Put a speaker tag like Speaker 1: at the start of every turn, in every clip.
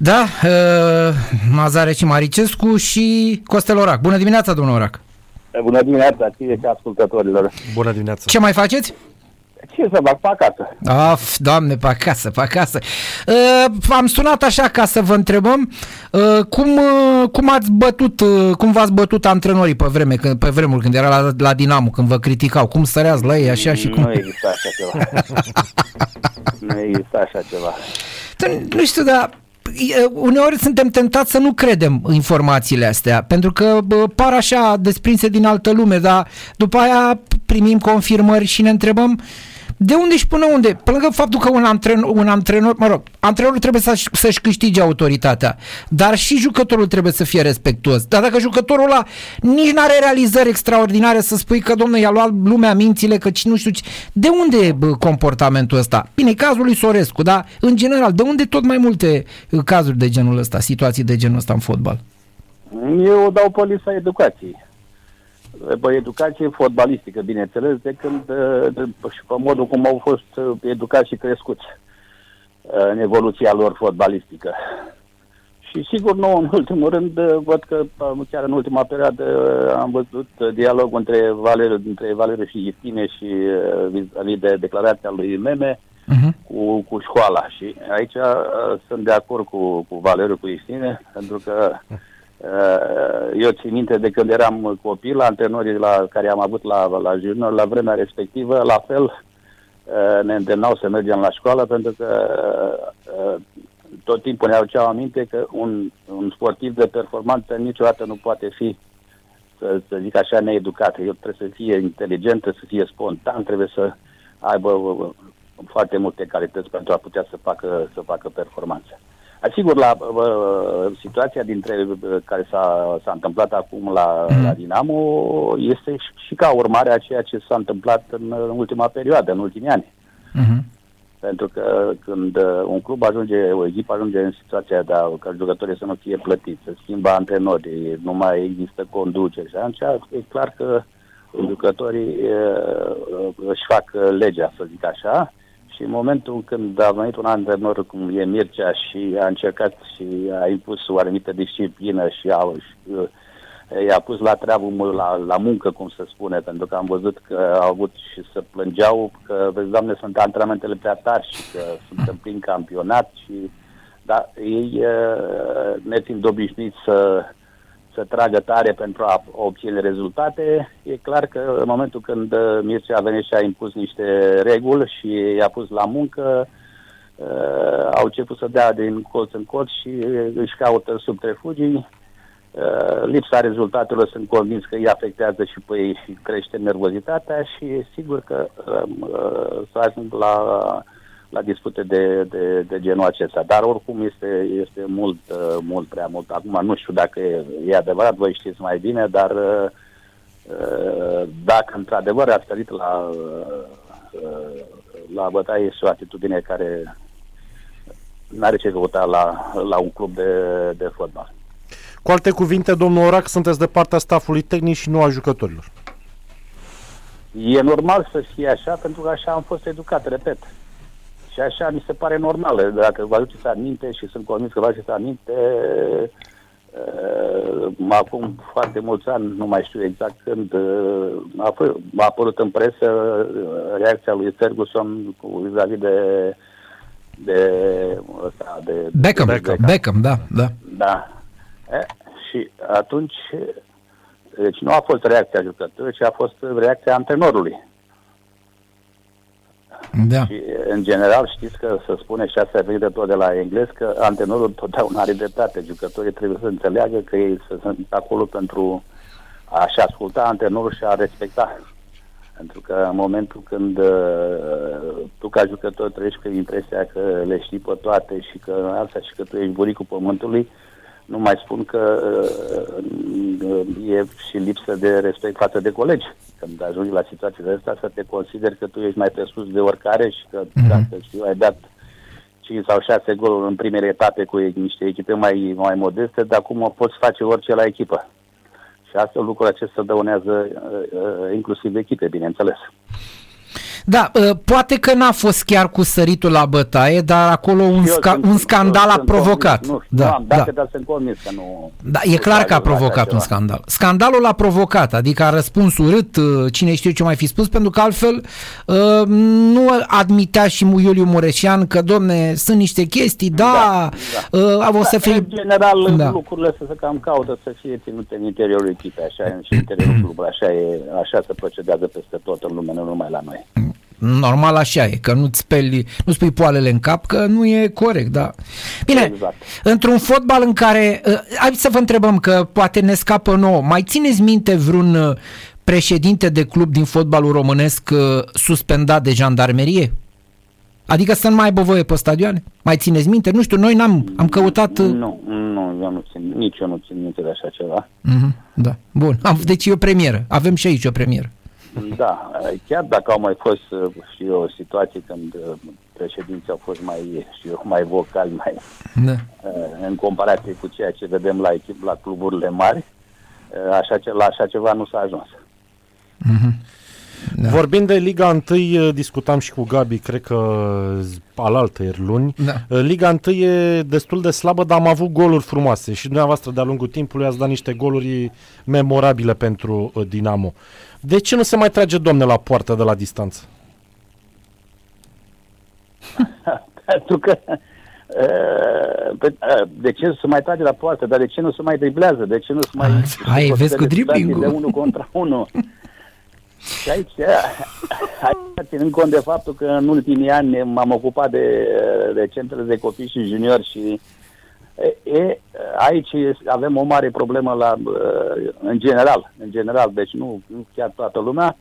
Speaker 1: Da, uh, Mazare și Maricescu și Costel Orac. Bună dimineața, domnul Orac!
Speaker 2: Bună dimineața, ție și ascultătorilor.
Speaker 3: Bună dimineața.
Speaker 1: Ce mai faceți?
Speaker 2: Ce să fac pe acasă?
Speaker 1: Af, doamne, pe acasă, pe acasă. Uh, am sunat așa ca să vă întrebăm uh, cum, uh, cum ați bătut, uh, cum v-ați bătut antrenorii pe, vreme, când, pe vremuri când era la, la Dinamo, când vă criticau, cum săreați la ei așa și cum...
Speaker 2: Nu există așa ceva. nu există așa ceva.
Speaker 1: Nu știu, dar e, uneori suntem tentați să nu credem informațiile astea, pentru că bă, par așa desprinse din altă lume, dar după aia primim confirmări și ne întrebăm de unde și până unde? Pe lângă faptul că un antrenor, un antrenor mă rog, antrenorul trebuie să, să-și câștige autoritatea, dar și jucătorul trebuie să fie respectuos. Dar dacă jucătorul ăla nici nu are realizări extraordinare să spui că, domnule, i-a luat lumea mințile, că nu știu ce, de unde e bă, comportamentul ăsta? Bine, cazul lui Sorescu, dar în general, de unde tot mai multe uh, cazuri de genul ăsta, situații de genul ăsta în fotbal?
Speaker 2: Eu o dau pe lista educației pe educație fotbalistică, bineînțeles, de când de, și pe modul cum au fost uh, educați și crescuți uh, în evoluția lor fotbalistică. Și sigur, nu, în ultimul rând, uh, văd că chiar în ultima perioadă am văzut dialog între Valeriu, între Valeriu și Istine și vis de declarația lui Meme uh-huh. cu, cu școala. Și aici uh, sunt de acord cu, cu Valeriu, cu Istine, pentru că Uh, eu țin minte de când eram copil, antrenorii la care am avut la, la junior, la vremea respectivă, la fel uh, ne îndemnau să mergem la școală pentru că uh, tot timpul ne aduceau aminte că un, un sportiv de performanță niciodată nu poate fi, să, să zic așa, needucat. El trebuie să fie inteligent, trebuie să fie spontan, trebuie să aibă foarte multe calități pentru a putea să facă, să facă performanță. Asigur, la uh, situația dintre uh, care s-a, s-a întâmplat acum la, mm. la Dinamo este și, și ca urmare a ceea ce s-a întâmplat în, în ultima perioadă, în ultimii ani. Mm-hmm. Pentru că când uh, un club ajunge, o echipă ajunge în situația de a, ca jucătorii să nu fie plătiți, să schimbă antrenori, nu mai există conducere și atunci e clar că jucătorii uh, își fac legea, să zic așa, și în momentul când a venit un antrenor cum e Mircea și a încercat și a impus o anumită disciplină și a, i-a pus la treabă, la, la muncă, cum se spune, pentru că am văzut că au avut și să plângeau că, vezi, doamne, sunt antrenamentele prea tari și că suntem plin campionat și, da, ei ne fiind obișnuiți să să tragă tare pentru a obține rezultate. E clar că în momentul când uh, Mircea a venit și a impus niște reguli și i-a pus la muncă, uh, au început să dea din colț în colț și își caută subterfugii. Uh, lipsa rezultatelor sunt convins că îi afectează și pe ei și crește nervozitatea și e sigur că uh, uh, să ajung la uh, la dispute de, de, de genul acesta. Dar oricum este, este mult, uh, mult prea mult. Acum nu știu dacă e, e adevărat, voi știți mai bine, dar uh, uh, dacă într-adevăr ați trăit la, la bătaie, este o atitudine care nu are ce căuta la, la un club de, de fotbal.
Speaker 3: Cu alte cuvinte, domnul Orac, sunteți de partea stafului tehnic și nu a jucătorilor.
Speaker 2: E normal să fie așa, pentru că așa am fost educat, repet. Și așa mi se pare normal. Dacă vă aduceți aminte și sunt convins că vă aduceți aminte, uh, acum foarte mulți ani, nu mai știu exact când, uh, a, f- a apărut în presă uh, reacția lui Ferguson cu vis-a-vis de de, ăsta, de
Speaker 1: Beckham, de Beckham. Beckham, da, da.
Speaker 2: Da. E, și atunci, deci nu a fost reacția jucătorului, ci a fost reacția antrenorului.
Speaker 1: Da.
Speaker 2: Și, în general, știți că se spune și asta de tot de la englez, că antrenorul totdeauna are dreptate. Jucătorii trebuie să înțeleagă că ei sunt acolo pentru a-și asculta antrenorul și a respecta. Pentru că în momentul când uh, tu ca jucător treci cu impresia că le știi pe toate și că asta și că tu ești buricul pământului, nu mai spun că uh, e și lipsă de respect față de colegi când ajungi la situațiile astea, să te consideri că tu ești mai pe sus de oricare și că, mm-hmm. dacă știu, ai dat 5 sau 6 goluri în primele etape cu niște echipe mai, mai modeste, dar acum poți face orice la echipă. Și astfel lucrul acesta dăunează uh, uh, inclusiv echipe, bineînțeles.
Speaker 1: Da, uh, poate că n-a fost chiar cu săritul la bătaie, dar acolo un,
Speaker 2: Eu
Speaker 1: sca-
Speaker 2: sunt-
Speaker 1: un scandal a
Speaker 2: sunt
Speaker 1: provocat.
Speaker 2: Convins, nu știu,
Speaker 1: da,
Speaker 2: nu am date,
Speaker 1: da.
Speaker 2: dar sunt convins că nu...
Speaker 1: Da, e
Speaker 2: nu
Speaker 1: clar că a
Speaker 2: s-a ajuns la
Speaker 1: provocat
Speaker 2: așa
Speaker 1: un
Speaker 2: ceva.
Speaker 1: scandal. Scandalul a provocat, adică a răspuns urât, uh, cine știe ce mai fi spus, pentru că altfel uh, nu admitea și mu- Iuliu Mureșan că, domne, sunt niște chestii, da,
Speaker 2: Da,
Speaker 1: uh, o să fie...
Speaker 2: În general,
Speaker 1: Da.
Speaker 2: da. lucrurile să se cam caută să fie ținute în interiorul echipei, așa e, și în interiorul clubului, așa e, așa se procedează peste tot în lume, nu numai la noi.
Speaker 1: Normal așa e, că nu-ți speli, nu spui poalele în cap, că nu e corect, da. Bine,
Speaker 2: Exact.
Speaker 1: într-un fotbal în care, uh, hai să vă întrebăm că poate ne scapă nouă, mai țineți minte vreun uh, președinte de club din fotbalul românesc uh, suspendat de jandarmerie? Adică să nu mai aibă voie pe stadioane? Mai țineți minte? Nu știu, noi n-am am căutat... uh,
Speaker 2: Nu, nu, eu nu țin, nici eu nu țin minte de așa ceva.
Speaker 1: mhm, da, bun. Am, deci e o premieră. Avem și aici o premieră.
Speaker 2: Da, chiar dacă au mai fost, uh, știu eu, situații când uh, președinții au fost mai, știu eu, mai vocali, mai
Speaker 1: Da.
Speaker 2: uh, în comparație cu ceea ce vedem la echip, la cluburile mari, uh, așa, ce, la așa ceva nu s-a ajuns.
Speaker 1: Da.
Speaker 3: Vorbind de Liga 1, discutam și cu Gabi, cred că alaltă ieri luni.
Speaker 1: Da.
Speaker 3: Liga 1 e destul de slabă, dar am avut goluri frumoase și dumneavoastră de-a lungul timpului ați dat niște goluri memorabile pentru uh, Dinamo. De ce nu se mai trage, domne, la poartă de la distanță?
Speaker 2: Pentru că uh, pe- uh, de ce să mai trage la poartă, dar de ce nu se mai driblează, de ce nu se mai...
Speaker 1: Hai,
Speaker 2: se
Speaker 1: vezi cu
Speaker 2: consideră
Speaker 1: dribbling-ul.
Speaker 2: De unul contra unul. Și aici, aici, ținând cont de faptul că în ultimii ani m-am ocupat de, de centrele de copii și juniori și e, e, aici este- avem o mare problemă la, uh, în general, în general, deci nu, nu chiar toată lumea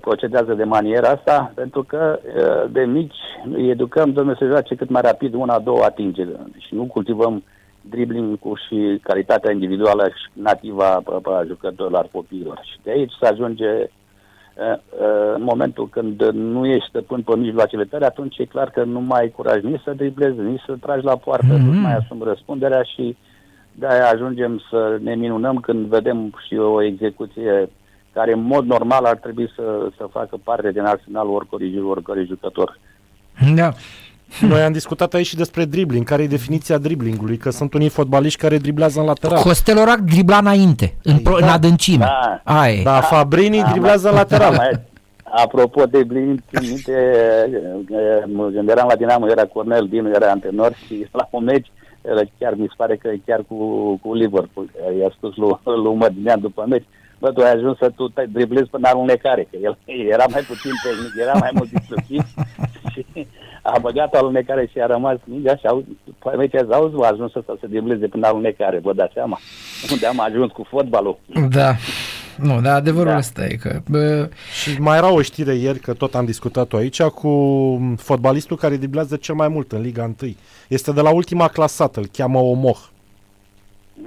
Speaker 2: procedează de maniera asta, pentru că uh, de mici îi educăm, domnule, să joace cât mai rapid una, două atingeri și nu cultivăm dribbling-ul și calitatea individuală și nativă a, a jucătorilor, copiilor. Și de aici se ajunge uh, uh, în momentul când nu ești stăpân pe mijloacele tale, atunci e clar că nu mai ai curaj nici să driblezi, nici să tragi la poartă,
Speaker 1: Mhm.
Speaker 2: nu mai asumi răspunderea și de-aia ajungem să ne minunăm când vedem și o execuție care în mod normal ar trebui să, să facă parte din arsenalul oricărui, oricărui jucător.
Speaker 1: Da.
Speaker 3: Noi am discutat aici și despre dribbling, care e definiția dribblingului, că sunt unii fotbaliști care driblează în lateral.
Speaker 1: Costel Orac dribla înainte, în, pro, în adâncime.
Speaker 2: Da.
Speaker 1: Aia e.
Speaker 3: Da, Fabrini
Speaker 2: Am-
Speaker 3: driblează în
Speaker 2: am
Speaker 3: lateral.
Speaker 2: mai- Apropo de Blin, țin minte, eh, când eram la Dinamo, era Cornel Dinu, era antrenor și la un meci, eh, chiar mi se pare că chiar cu, cu Liverpool, eh, i-a spus lui, lui Mădinean după meci, bă, tu ai ajuns să tu te driblezi până la alunecare, că el era mai puțin tehnic, era mai mult distructiv și a băgat alunecare și a rămas mingea și au, după meci a zis, auzi, a ajuns să se dribleze până la alunecare, vă dați seama unde am ajuns cu fotbalul.
Speaker 1: Da. Nu, dar adevărul
Speaker 2: Da.
Speaker 1: ăsta e că... Bă,
Speaker 3: Și mai era o știre ieri, că tot am discutat-o aici, cu fotbalistul care driblează cel mai mult în Liga 1. Este de la ultima clasată, îl cheamă Omoh.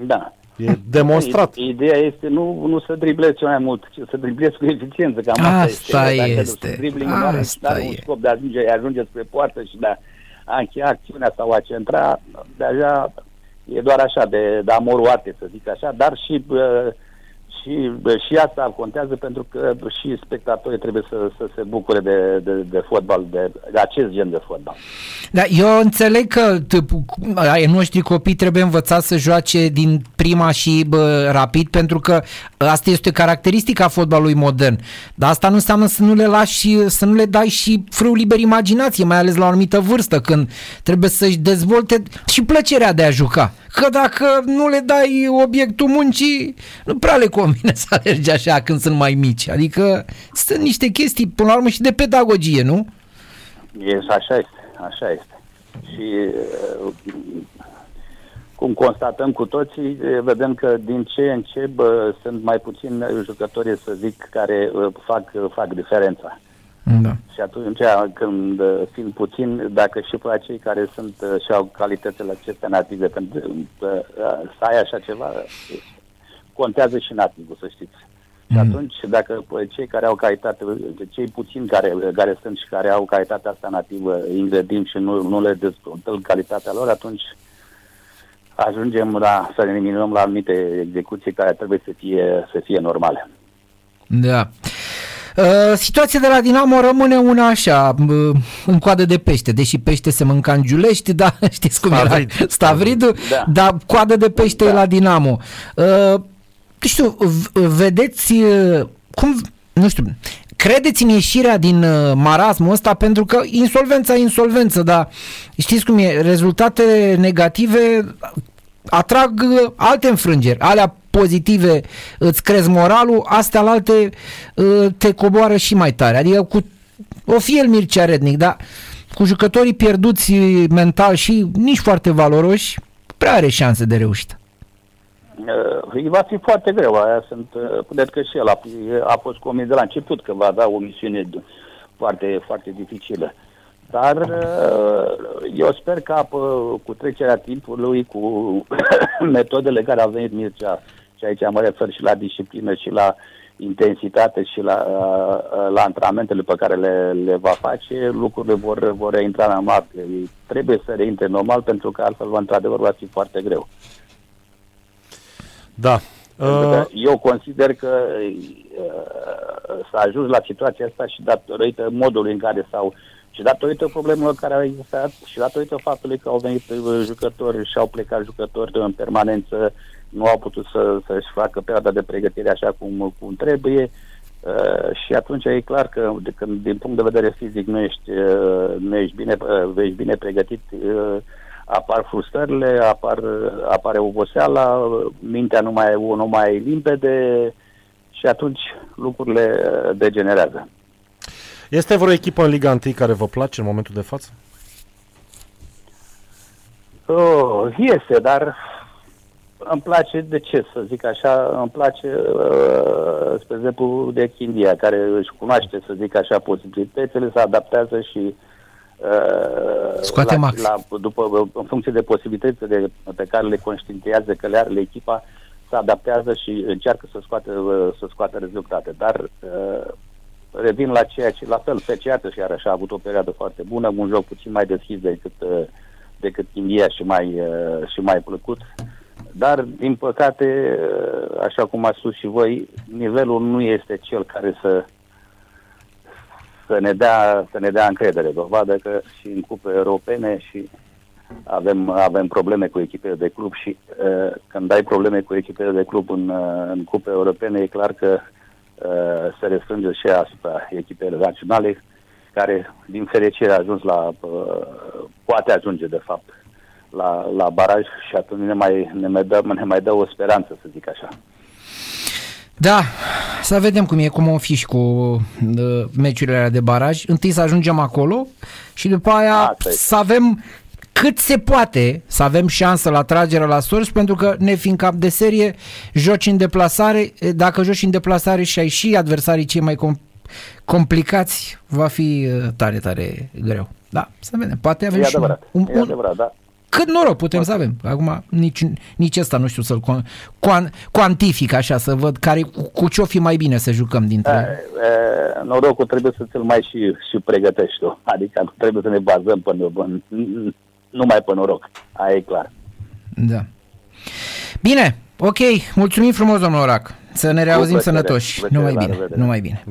Speaker 2: Da.
Speaker 3: E demonstrat.
Speaker 2: I- Ideea este nu, nu să driblezi cel mai mult, ci să driblezi cu eficiență. Cam
Speaker 1: Asta
Speaker 2: Dacă
Speaker 1: este.
Speaker 2: driblingul nu are,
Speaker 1: Asta
Speaker 2: nu are un
Speaker 1: e.
Speaker 2: scop de a ajunge, a ajunge spre poartă și de a, a încheia acțiunea sau a centra, deja e doar așa, de, de amoroate, să zic așa, dar și, bă, și, bă, și asta contează pentru că și spectatorii trebuie să, să se bucure de, de, de fotbal, de, de acest gen de fotbal.
Speaker 1: Da, eu înțeleg că t- ai noștri copii trebuie învățați să joace din prima și bă, rapid pentru că asta este o caracteristică a fotbalului modern. Dar asta nu înseamnă să nu le lași, să nu le dai și frâu liber imaginație, mai ales la o anumită vârstă, când trebuie să-și dezvolte și plăcerea de a juca. Că dacă nu le dai obiectul muncii, nu prea le convine să alergi așa când sunt mai mici. Adică sunt niște chestii, până la urmă, și de pedagogie, nu?
Speaker 2: E, așa este, așa este. Și uh, cum constatăm cu toții, uh, vedem că din ce în ce bă, sunt mai puțini jucători, să zic, care uh, fac, uh, fac diferența.
Speaker 1: Da.
Speaker 2: Și atunci, când uh, fiind puțin, dacă și pe cei care sunt uh, și au calitățile acestea native, pentru uh, să ai așa ceva, uh, contează și nativul, să știți. Și
Speaker 1: Mm.
Speaker 2: atunci, dacă uh, cei care au calitate, cei puțini care, care sunt și care au calitatea asta nativă, îi îngrădim și nu, nu le dezvoltăm calitatea lor, atunci ajungem la, să ne minimăm la anumite execuții care trebuie să fie, să fie normale.
Speaker 1: Da. Uh, situația de la Dinamo rămâne una așa, uh, în coadă de pește, deși pește se mânca în Giulești, da, știți cum
Speaker 3: Stavrid.
Speaker 1: era, Stavridul,
Speaker 2: Da.
Speaker 1: dar coadă de pește
Speaker 2: Da.
Speaker 1: la Dinamo. Uh, nu știu, v- vedeți uh, cum, nu știu, credeți în ieșirea din uh, marasmul ăsta pentru că insolvența e insolvență, dar știți cum e, rezultatele negative atrag uh, alte înfrângeri, alea pozitive îți crezi moralul, astea alte uh, te coboară și mai tare. Adică cu o fi el Mircea Rednic, dar cu jucătorii pierduți mental și nici foarte valoroși, prea are șanse de reușită.
Speaker 2: Uh, îi va fi foarte greu. Aia sunt, uh, cred că și el a, a fost convins de la început că va avea o misiune d- foarte, foarte dificilă. Dar uh, eu sper că uh, cu trecerea timpului, cu metodele care au venit Mircea, și aici mă refer și la disciplină și la intensitate și la, uh, la antrenamentele pe care le, le va face, lucrurile vor, vor reintra normal. Trebuie să reintre normal pentru că altfel, într-adevăr, va fi foarte greu.
Speaker 3: Da.
Speaker 2: Pentru
Speaker 3: Uh,
Speaker 2: că Eu consider că uh, s-a ajuns la situația asta și datorită modului în care s-au și datorită problemelor care au existat și datorită faptului că au venit uh, jucători și au plecat jucători în permanență, nu au putut să, să-și facă perioada de pregătire așa cum, cum trebuie uh, și atunci e clar că de, când, din punct de vedere fizic nu ești, uh, nu ești, bine, uh, ești bine pregătit uh, apar frustrările, apar, apare oboseala, mintea nu mai, nu mai e limpede și atunci lucrurile uh, degenerează.
Speaker 3: este vreo echipă în Liga 1 care vă place în momentul de față?
Speaker 2: Oh, este, dar îmi place, de ce să zic așa, îmi place, uh, spre exemplu, de Chindia, care își cunoaște, să zic așa, posibilitățile, se adaptează și uh,
Speaker 1: Scoate
Speaker 2: la,
Speaker 1: max.
Speaker 2: La, după, în funcție de posibilitățile pe care le conștientiază că le are le echipa, se adaptează și încearcă să scoată, uh, să scoată rezultate. Dar uh, revin la ceea ce, la fel, Feceată și iarăși a avut o perioadă foarte bună, un joc puțin mai deschis decât, uh, decât India și mai, uh, și mai plăcut. Dar, din păcate, uh, așa cum ați spus și voi, nivelul nu este cel care să să ne dea, să ne dea încredere. Dovadă că și în cupe europene și avem, avem probleme cu echipele de club și uh, când ai probleme cu echipele de club în, uh, în cupe europene, e clar că uh, se restrânge și asupra echipele naționale, care, din fericire, a ajuns la, uh, poate ajunge, de fapt, la, la baraj și atunci ne mai, ne, mai dă, ne mai dă o speranță, să zic așa.
Speaker 1: Da, să vedem cum e, cum o fi și cu uh, meciurile alea de baraj. Întâi să ajungem acolo și după aia
Speaker 2: Asta e.
Speaker 1: să avem cât se poate să avem șansă la tragere la sorți, pentru că ne fiind cap de serie, joci în deplasare, dacă joci în deplasare și ai și adversarii cei mai com- complicați, va fi uh, tare, tare greu. Da, să vedem, poate avem
Speaker 2: E
Speaker 1: și un,
Speaker 2: adevărat,
Speaker 1: un,
Speaker 2: e
Speaker 1: un,
Speaker 2: adevărat, da.
Speaker 1: Cât noroc putem să avem. Acum nici, nici ăsta nu știu să-l con, con, cuantific așa, să văd care, cu, cu ce o fi mai bine să jucăm dintre...
Speaker 2: E, e, norocul trebuie să ți-l mai și, și pregătești tu. Adică nu trebuie să ne bazăm pe, pe, numai pe noroc. Aia e clar.
Speaker 1: Da. Bine, ok, mulțumim frumos, domnul Orac. Să ne reauzim
Speaker 2: plăcere.
Speaker 1: sănătoși.
Speaker 2: Plăcere,
Speaker 1: Numai
Speaker 2: la
Speaker 1: bine,
Speaker 2: revedere.
Speaker 1: numai bine.